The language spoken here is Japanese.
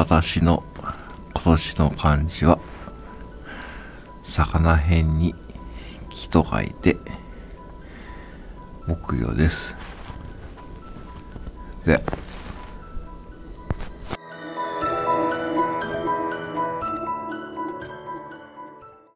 私の今年の漢字は、魚辺に木と書いて、木曜です。で。